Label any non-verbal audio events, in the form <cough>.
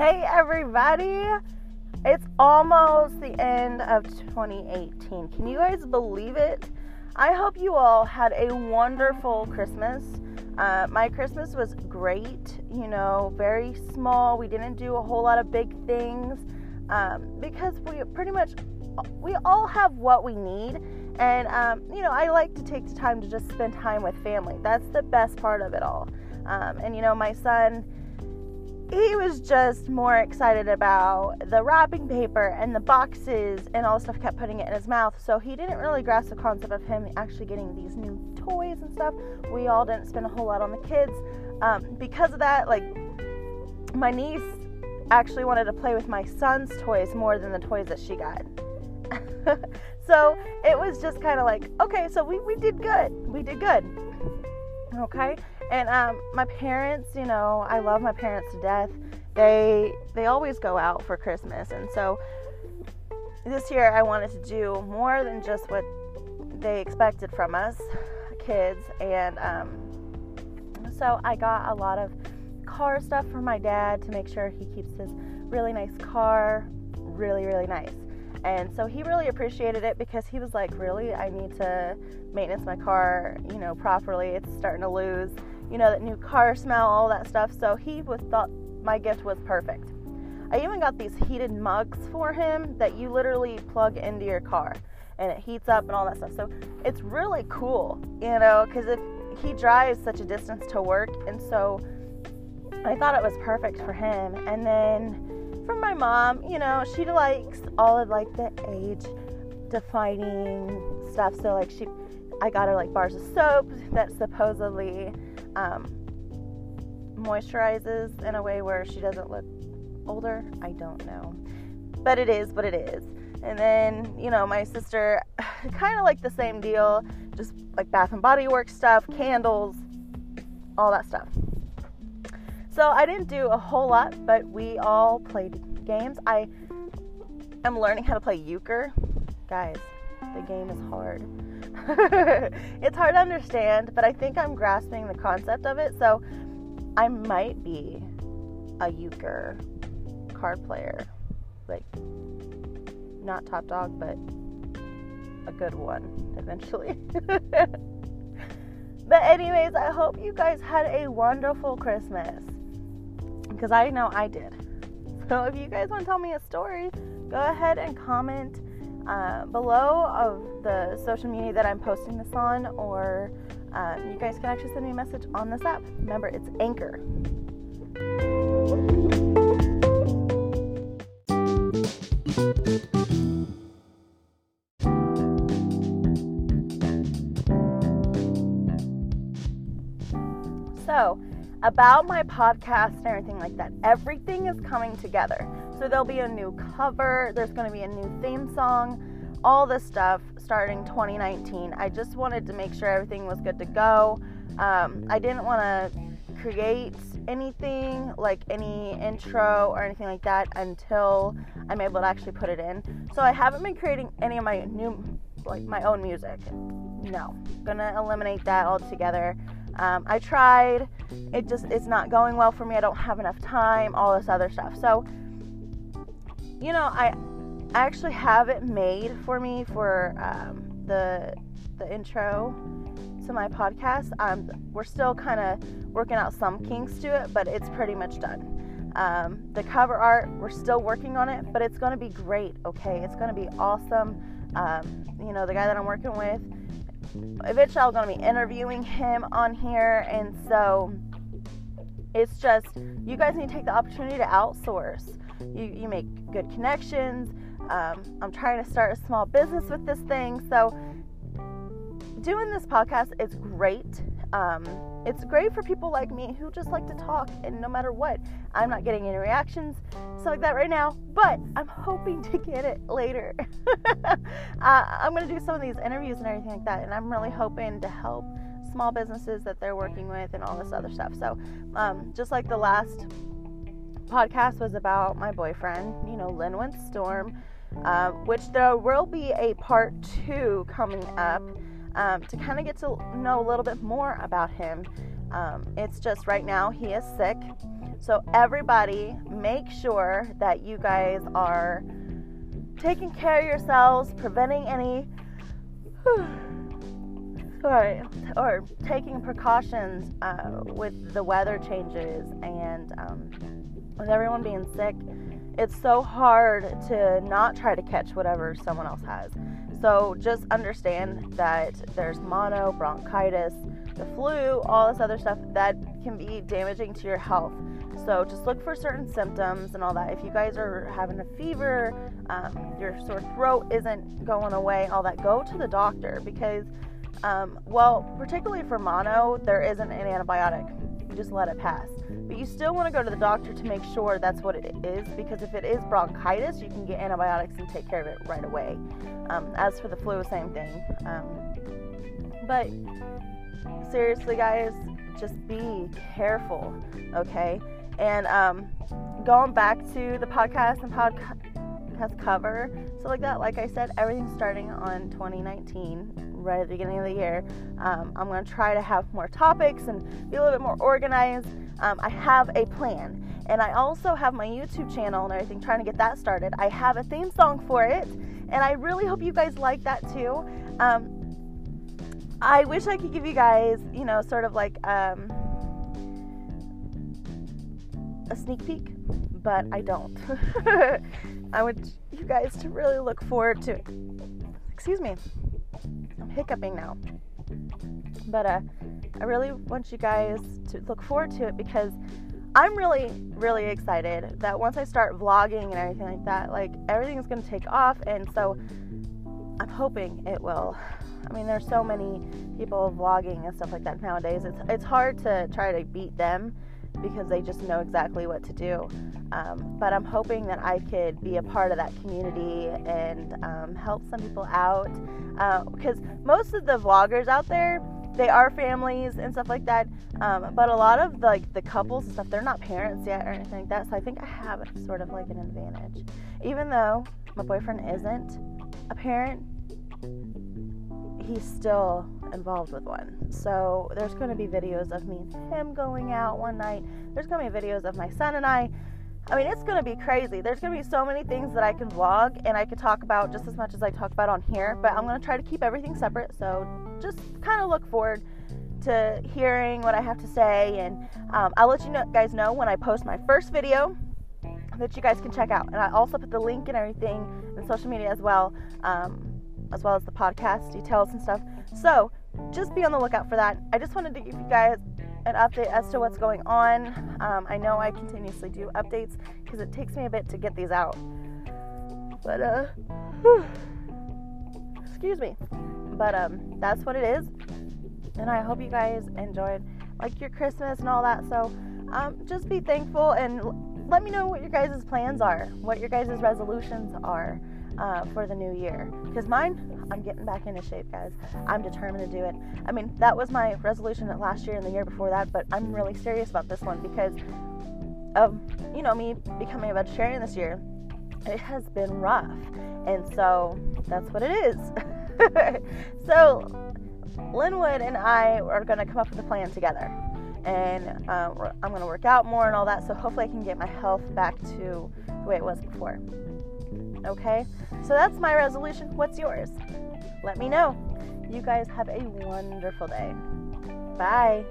Hey, everybody! It's almost the end of 2018. Can you guys believe it? I hope you all had a wonderful Christmas. Uh, my Christmas was great, you know, very small. We didn't do a whole lot of big things um, because we pretty much we all have what we need and um, you know i like to take the time to just spend time with family that's the best part of it all um, and you know my son he was just more excited about the wrapping paper and the boxes and all the stuff kept putting it in his mouth. So he didn't really grasp the concept of him actually getting these new toys and stuff. We all didn't spend a whole lot on the kids. Um, because of that like my niece actually wanted to play with my son's toys more than the toys that she got. <laughs> So it was just kind of like okay so we, we did good. We did good. Okay and um, my parents, you know, I love my parents to death. They they always go out for Christmas, and so this year I wanted to do more than just what they expected from us, kids, and um, so I got a lot of car stuff for my dad to make sure he keeps his really nice car really really nice. And so he really appreciated it because he was like, "Really, I need to maintenance my car, you know, properly. It's starting to lose." You know, that new car smell, all that stuff. So he was thought my gift was perfect. I even got these heated mugs for him that you literally plug into your car and it heats up and all that stuff. So it's really cool, you know, because if he drives such a distance to work, and so I thought it was perfect for him. And then from my mom, you know, she likes all of like the age defining stuff. So like she, I got her like bars of soap that supposedly um, moisturizes in a way where she doesn't look older. I don't know. But it is what it is. And then, you know, my sister, <laughs> kind of like the same deal, just like Bath and Body Works stuff, candles, all that stuff. So I didn't do a whole lot, but we all played games. I am learning how to play euchre. Guys, the game is hard. <laughs> it's hard to understand, but I think I'm grasping the concept of it. So I might be a euchre card player. Like, not top dog, but a good one eventually. <laughs> but, anyways, I hope you guys had a wonderful Christmas because I know I did. <laughs> So, if you guys want to tell me a story, go ahead and comment uh, below of the social media that I'm posting this on, or um, you guys can actually send me a message on this app. Remember, it's Anchor. So, about my podcast and everything like that, everything is coming together. So there'll be a new cover, there's going to be a new theme song, all this stuff starting 2019. I just wanted to make sure everything was good to go. Um, I didn't want to create anything like any intro or anything like that until I'm able to actually put it in. So I haven't been creating any of my new like my own music. No, gonna eliminate that altogether. Um, I tried, it just it's not going well for me. I don't have enough time, all this other stuff. So you know, I I actually have it made for me for um, the the intro to my podcast. Um, we're still kind of working out some kinks to it, but it's pretty much done. Um, the cover art, we're still working on it, but it's going to be great. Okay, it's going to be awesome. Um, you know, the guy that I'm working with, eventually I'm going to be interviewing him on here, and so it's just you guys need to take the opportunity to outsource you, you make good connections. Um, I'm trying to start a small business with this thing. So, doing this podcast is great. Um, it's great for people like me who just like to talk, and no matter what, I'm not getting any reactions, stuff like that right now, but I'm hoping to get it later. <laughs> uh, I'm going to do some of these interviews and everything like that, and I'm really hoping to help small businesses that they're working with and all this other stuff. So, um, just like the last podcast was about my boyfriend, you know, Linwood Storm, uh, which there will be a part two coming up um, to kind of get to know a little bit more about him. Um, it's just right now he is sick. So, everybody, make sure that you guys are taking care of yourselves, preventing any. <sighs> sorry, or taking precautions uh, with the weather changes and um, with everyone being sick, it's so hard to not try to catch whatever someone else has. So just understand that there's mono, bronchitis, the flu, all this other stuff that can be damaging to your health. So just look for certain symptoms and all that. If you guys are having a fever, um, your sore throat isn't going away, all that, go to the doctor because, um, well, particularly for mono, there isn't an antibiotic. Just let it pass. But you still want to go to the doctor to make sure that's what it is because if it is bronchitis, you can get antibiotics and take care of it right away. Um, as for the flu, same thing. Um, but seriously, guys, just be careful, okay? And um, going back to the podcast and podcast cover, so like that, like I said, everything's starting on 2019, right at the beginning of the year. Um, I'm going to try to have more topics and be a little bit more organized. Um, I have a plan. And I also have my YouTube channel and everything, trying to get that started. I have a theme song for it, and I really hope you guys like that too. Um, I wish I could give you guys, you know, sort of like um, a sneak peek, but I don't. <laughs> I want you guys to really look forward to. Excuse me, hiccuping now. But uh, I really want you guys to look forward to it because I'm really, really excited that once I start vlogging and everything like that, like everything's gonna take off, and so I'm hoping it will. I mean, there's so many people vlogging and stuff like that nowadays. It's it's hard to try to beat them because they just know exactly what to do. Um, but I'm hoping that I could be a part of that community and um, help some people out. Because uh, most of the vloggers out there, they are families and stuff like that. Um, but a lot of the, like the couples and stuff, they're not parents yet or anything like that. So I think I have sort of like an advantage, even though my boyfriend isn't a parent. He's still involved with one. So there's going to be videos of me and him going out one night. There's going to be videos of my son and I. I mean, it's going to be crazy. There's going to be so many things that I can vlog and I could talk about just as much as I talk about on here, but I'm going to try to keep everything separate. So just kind of look forward to hearing what I have to say. And um, I'll let you know, guys know when I post my first video that you guys can check out. And I also put the link and everything in social media as well, um, as well as the podcast details and stuff. So just be on the lookout for that. I just wanted to give you guys an update as to what's going on. Um, I know I continuously do updates because it takes me a bit to get these out. But, uh, excuse me. But, um, that's what it is. And I hope you guys enjoyed, like, your Christmas and all that. So, um, just be thankful and let me know what your guys' plans are, what your guys' resolutions are uh, for the new year. Because mine, I'm getting back into shape, guys. I'm determined to do it. I mean, that was my resolution last year and the year before that, but I'm really serious about this one because of, you know, me becoming a vegetarian this year. It has been rough. And so that's what it is. <laughs> so Linwood and I are going to come up with a plan together. And um, I'm going to work out more and all that. So hopefully I can get my health back to the way it was before. Okay? So that's my resolution. What's yours? Let me know. You guys have a wonderful day. Bye.